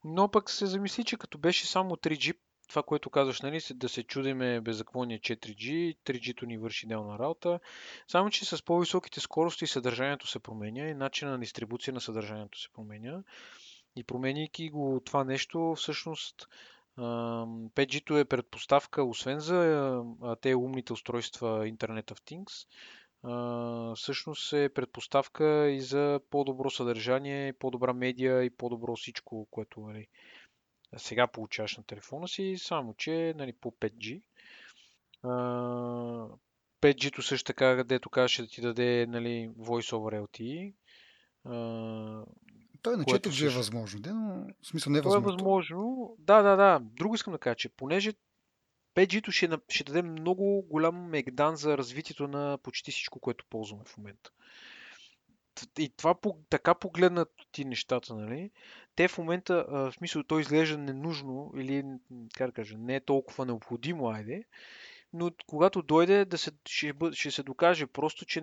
Но пък се замисли, че като беше само 3G, това, което казваш, нали, да се чудиме без какво ни е 4G, 3G-то ни върши идеална работа. Само, че с по-високите скорости съдържанието се променя и начина на дистрибуция на съдържанието се променя. И променяйки го това нещо, всъщност ам, 5G-то е предпоставка, освен за те умните устройства Internet of Things, всъщност е предпоставка и за по-добро съдържание, по-добра медия и по-добро всичко, което нали, сега получаваш на телефона си, само че нали, по 5G. А, 5G-то също така, където казваше да ти даде нали, Voice over LTE. А, Той на което 4G е също- възможно, де, но в смисъл не е е възможно. възможно. Да, да, да. Друго искам да кажа, че понеже 5G-то ще, ще даде много голям мегдан за развитието на почти всичко, което ползваме в момента. Т- И това така погледнат ти нещата, нали? Те в момента, в смисъл, то изглежда ненужно или, как да кажа, не е толкова необходимо, айде, но когато дойде да се, ще, ще се докаже просто, че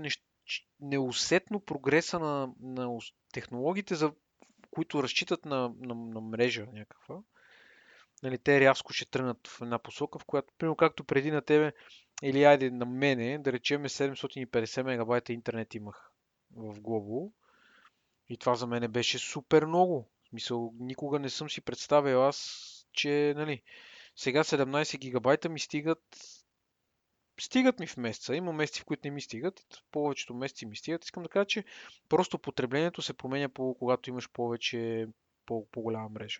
неусетно прогреса на, на технологиите, за които разчитат на, на, на мрежа някаква, нали, те рязко ще тръгнат в една посока, в която, примерно както преди на тебе, или айде на мене, да речем 750 мегабайта интернет имах в Global. И това за мен беше супер много. В смисъл, никога не съм си представил аз, че, нали, сега 17 гигабайта ми стигат стигат ми в месеца. Има месеци, в които не ми стигат. Повечето месеци ми стигат. Искам да кажа, че просто потреблението се променя по, когато имаш повече по, по-голяма мрежа.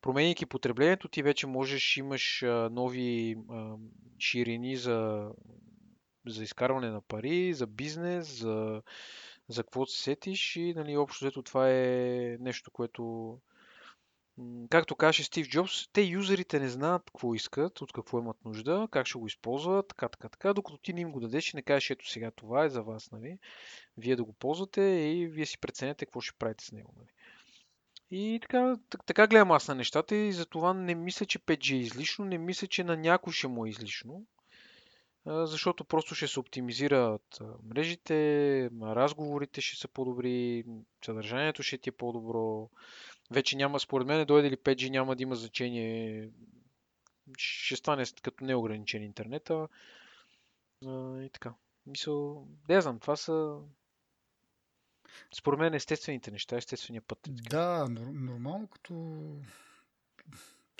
Променяйки потреблението, ти вече можеш, имаш а, нови а, ширини за, за изкарване на пари, за бизнес, за, за какво се сетиш и нали, общо взето това е нещо, което както каже Стив Джобс, те юзерите не знаят какво искат, от какво имат нужда, как ще го използват, така, така, така, докато ти не им го дадеш и не кажеш, ето сега това е за вас, нали? Вие да го ползвате и вие си преценяте какво ще правите с него, нали? И така, така гледам аз на нещата и затова не мисля, че 5G е излишно, не мисля, че на някой ще му е излишно, защото просто ще се оптимизират мрежите, разговорите ще са по-добри, съдържанието ще ти е по-добро. Вече няма, според мен, дойде ли 5G, няма да има значение. Ще стане като неограничен интернета. И така. Мисъл, не знам, това са според мен естествените неща, естествения път. Да, нормално като...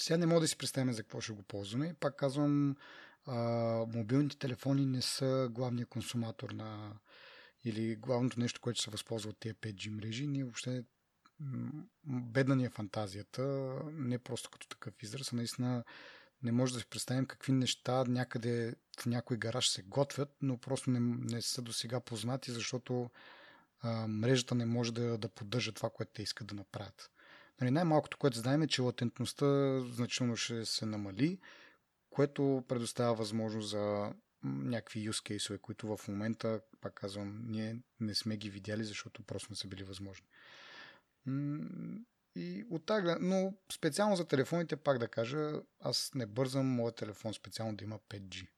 Сега не мога да си представим за какво ще го ползваме. Пак казвам, мобилните телефони не са главния консуматор на или главното нещо, което се възползва от тези 5G мрежи. Ние въобще бедна ни е фантазията, не просто като такъв израз, а наистина не може да си представим какви неща някъде в някой гараж се готвят, но просто не, не са до сега познати, защото а, мрежата не може да, да поддържа това, което те искат да направят. Нали, най-малкото, което знаем е, че латентността значително ще се намали, което предоставя възможност за някакви use case които в момента, пак казвам, ние не сме ги видяли, защото просто не са били възможни. И от тази, но специално за телефоните, пак да кажа, аз не бързам моят телефон специално да има 5G.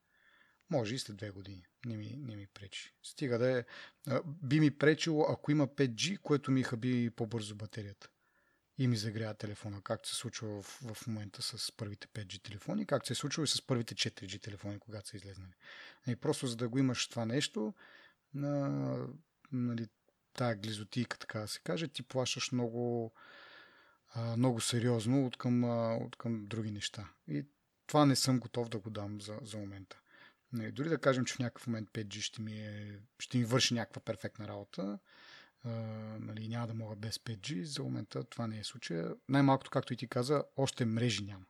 Може и след две години. Не ми, не ми пречи. Стига да е. Би ми пречило, ако има 5G, което ми хаби по-бързо батерията. И ми загрява телефона, както се случва в, в момента с първите 5G телефони, както се е случва и с първите 4G телефони, когато са излезнали. И просто за да го имаш това нещо, на, нали, тая глизотийка, така да се каже, ти плащаш много, а, много сериозно от към, а, от към други неща. И това не съм готов да го дам за, за момента. Не, дори да кажем, че в някакъв момент 5G ще ми, е, ще ми върши някаква перфектна работа, нали, няма да мога без 5G, за момента това не е случая. Най-малкото, както и ти каза, още мрежи няма.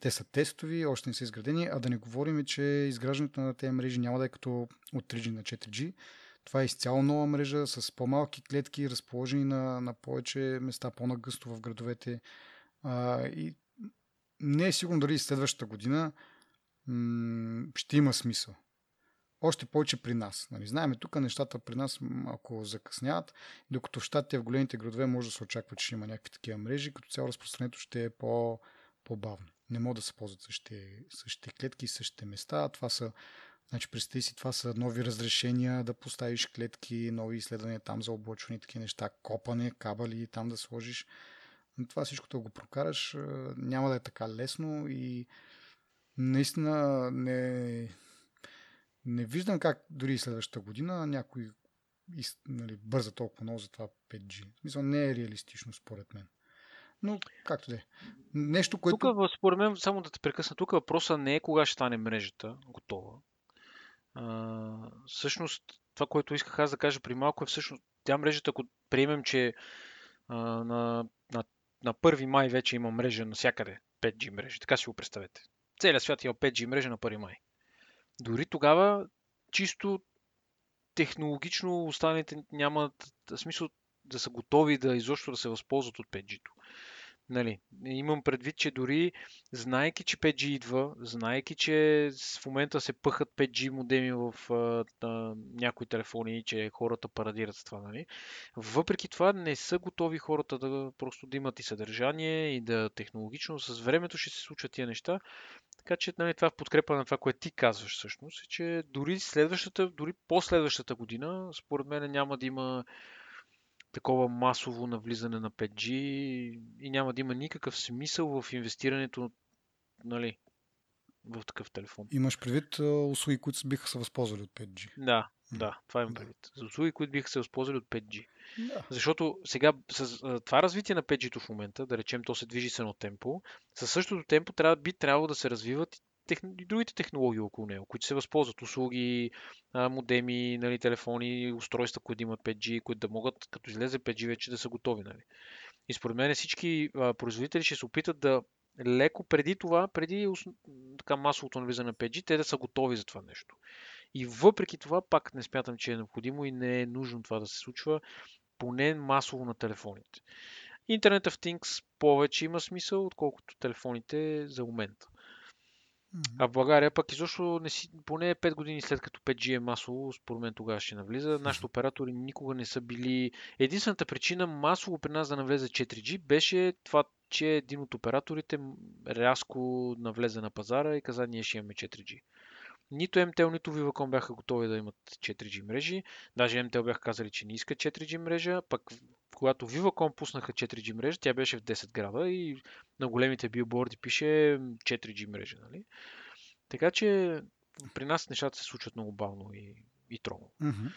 Те са тестови, още не са изградени, а да не говорим, че изграждането на тези мрежи няма да е като от 3G на 4G. Това е изцяло нова мрежа с по-малки клетки, разположени на, на повече места, по-нагъсто в градовете. А, и не е сигурно дали следващата година м- ще има смисъл. Още повече при нас. Нали? Знаеме тук нещата при нас, ако закъсняват, докато в щатите в големите градове може да се очаква, че има някакви такива мрежи, като цяло разпространението ще е по, по-бавно. Не могат да се ползват същите, същите клетки, същите места. Това са Значи, представи си, това са нови разрешения да поставиш клетки, нови изследвания там за облъчване, такива неща, копане, кабели, там да сложиш. Но това да го прокараш няма да е така лесно и наистина не, не виждам как дори следващата година някой нали, бърза толкова много за това 5G. В смисъл не е реалистично според мен. Но както да е. Нещо, което... Тук, според мен, само да те прекъсна, тук въпроса не е кога ще стане мрежата готова. А, всъщност, това, което исках аз да кажа при малко е всъщност тя мрежата, ако приемем, че а, на, на, на 1 май вече има мрежа навсякъде, 5G мрежи, така си го представете. Целият свят има 5G мрежа на 1 май. Дори тогава чисто технологично останалите нямат смисъл да са готови да изобщо да се възползват от 5G-то. Нали, имам предвид, че дори знайки, че 5G идва, знайки, че в момента се пъхат 5G модеми в а, а, някои телефони, че хората парадират с това, нали, въпреки това не са готови хората да просто да имат и съдържание и да технологично с времето ще се случат тия неща. Така че нали, това в подкрепа на това, което ти казваш всъщност, е, че дори следващата, дори последващата година, според мен няма да има такова масово навлизане на 5G и няма да има никакъв смисъл в инвестирането нали, в такъв телефон. Имаш предвид услуги, които биха се възползвали от 5G? Да, да, това имам предвид. За услуги, които биха се възползвали от 5G. Да. Защото сега с това развитие на 5G в момента, да речем, то се движи с едно темпо, със същото темпо трябва, би трябвало да се развиват тех... другите технологии около него, които се възползват услуги, модеми, нали, телефони, устройства, които имат 5G, които да могат, като излезе 5G, вече да са готови. Нали. И според мен всички а, производители ще се опитат да леко преди това, преди така масовото навлизане на 5G, те да са готови за това нещо. И въпреки това, пак не смятам, че е необходимо и не е нужно това да се случва, поне масово на телефоните. Internet of Things повече има смисъл, отколкото телефоните за момента. А в България пък изобщо не си, поне 5 години след като 5G е масово, според мен тогава ще навлиза, нашите оператори никога не са били... Единствената причина масово при нас да навлезе 4G беше това, че един от операторите рязко навлезе на пазара и каза, ние ще имаме 4G. Нито MTL, нито Viva.com бяха готови да имат 4G мрежи. Даже MTL бяха казали, че не иска 4G мрежа, пък когато Viva.com пуснаха 4G мрежа, тя беше в 10 града и на големите билборди пише 4G мрежа. Нали? Така че при нас нещата се случват много бавно и, и тромно. Mm-hmm.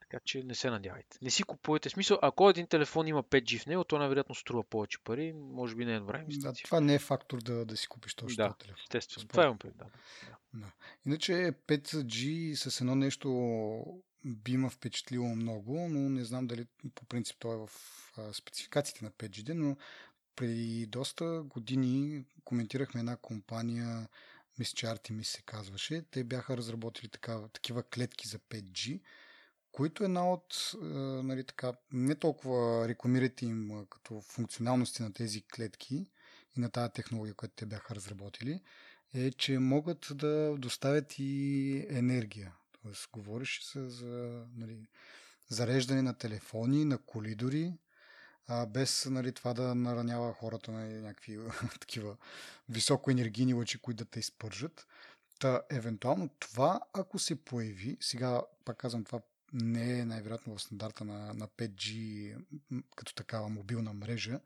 Така че не се надявайте. Не си купувайте. Смисъл, ако един телефон има 5G в него, то най-вероятно струва повече пари. Може би не е добра инвестиция. Да, това не е фактор да, да си купиш точно да, този телефон. Естествено. Това имам пред. Да. да. Иначе 5G с едно нещо би ме впечатлило много, но не знам дали по принцип то е в спецификациите на 5G, но преди доста години коментирахме една компания, мисля, че се казваше. Те бяха разработили такава, такива клетки за 5G, които една от, е, нали, така, не толкова рекламирате им като функционалности на тези клетки и на тази технология, която те бяха разработили, е, че могат да доставят и енергия. Тоест, говориш се за нали, зареждане на телефони, на колидори, а, без нали, това да наранява хората на някакви такива високоенергийни лъчи, които да те изпържат. Та, евентуално това, ако се появи, сега пак казвам, това не е най-вероятно в стандарта на, на 5G като такава мобилна мрежа,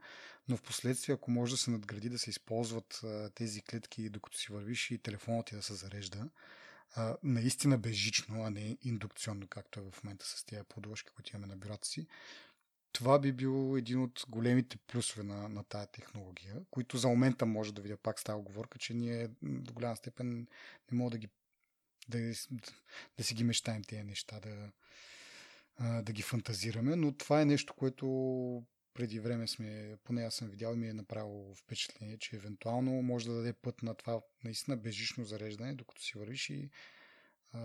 но в последствие, ако може да се надгради да се използват а, тези клетки докато си вървиш и телефонът ти да се зарежда, наистина безжично, а не индукционно, както е в момента с тези подложки, които имаме на бюрата си, това би бил един от големите плюсове на, на тая технология, които за момента може да видя пак става оговорка, че ние до голяма степен не мога да ги да, да си ги мечтаем тези неща, да, да ги фантазираме, но това е нещо, което преди време сме, поне аз съм видял и ми е направило впечатление, че евентуално може да даде път на това наистина безжично зареждане, докато си вървиш и а,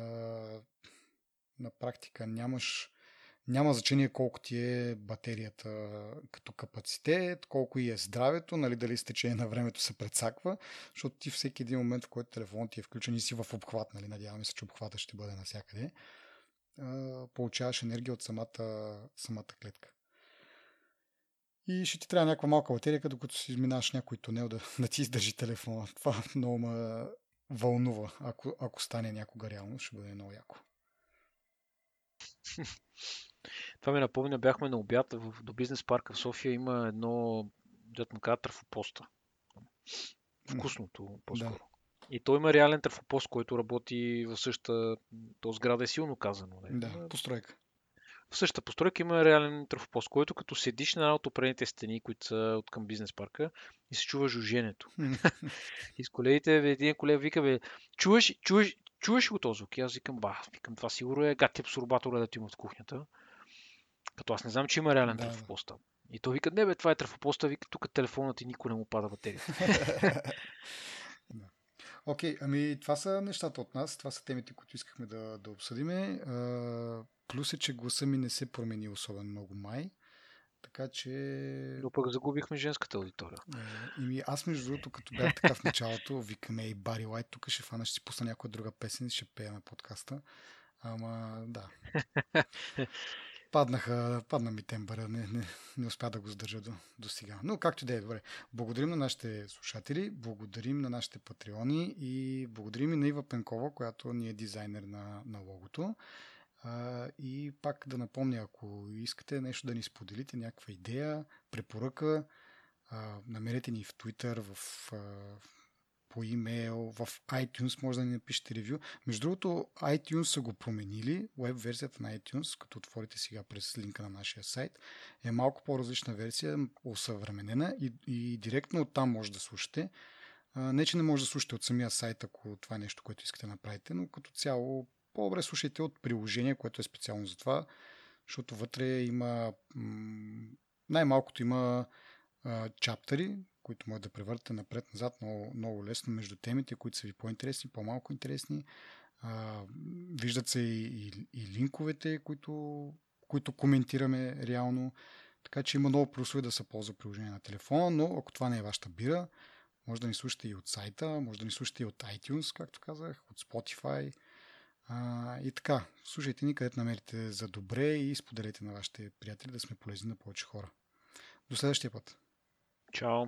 на практика нямаш няма значение колко ти е батерията като капацитет, колко и е здравето, нали, дали с течение на времето се предсаква, защото ти всеки един момент, в който телефонът ти е включен и си в обхват, нали, надяваме се, че обхвата ще бъде навсякъде, получаваш енергия от самата, самата клетка. И ще ти трябва някаква малка батерия, докато си изминаваш някой тунел да, да ти издържи телефона. Това много ме вълнува. Ако, ако стане някога реално, ще бъде много яко. Това ми напомня, бяхме на обяд в, до бизнес парка в София. Има едно, дето му казва, трафопоста. Вкусното, по-скоро. Да. И той има реален трафопост, който работи в същата... То сграда е силно казано. Не? Да, постройка. В същата постройка има реален трафопост, който като седиш на една от определените стени, които са от към бизнес парка и се чува жуженето. и с колегите, един колега вика, бе, чуваш, чуваш, чуваш го този звук? И аз викам, ба, викам, това сигурно е гати абсорбатора да ти има в кухнята. Като аз не знам, че има реален да, трафопост там. И той вика, не бе, това е трафопоста, вика, тук телефонът ти никой не му пада батерията. Окей, okay, ами това са нещата от нас, това са темите, които искахме да, да обсъдиме. Плюс е, че гласа ми не се промени особено много май. Така че... Но пък загубихме женската аудитория. Е, ми, аз между другото, като бях така в началото, викаме и Бари Лайт, тук ще фана, ще си пусна някоя друга песен и ще пея на подкаста. Ама, да. Паднаха, падна ми тембъра, не, не, не успя да го задържа до, до сега. Но както и да е, добре. Благодарим на нашите слушатели, благодарим на нашите патреони и благодарим и на Ива Пенкова, която ни е дизайнер на, на логото. И пак да напомня, ако искате нещо да ни споделите, някаква идея, препоръка, намерете ни в Twitter, в, по имейл, в iTunes може да ни напишете ревю. Между другото, iTunes са го променили, веб версията на iTunes, като отворите сега през линка на нашия сайт, е малко по-различна версия, усъвременена и, и директно оттам може да слушате. Не, че не може да слушате от самия сайт, ако това е нещо, което искате да направите, но като цяло по-добре слушайте от приложение, което е специално за това, защото вътре има най-малкото има а, чаптери, които може да превърнете напред-назад много, много лесно между темите, които са ви по-интересни, по-малко интересни. А, виждат се и, и, и линковете, които, които коментираме реално. Така че има много плюсове да се ползва приложение на телефона, но ако това не е вашата бира, Може да ни слушате и от сайта, може да ни слушате и от iTunes, както казах, от Spotify. А, и така, слушайте ни където намерите за добре и споделете на вашите приятели да сме полезни на повече хора. До следващия път. Чао!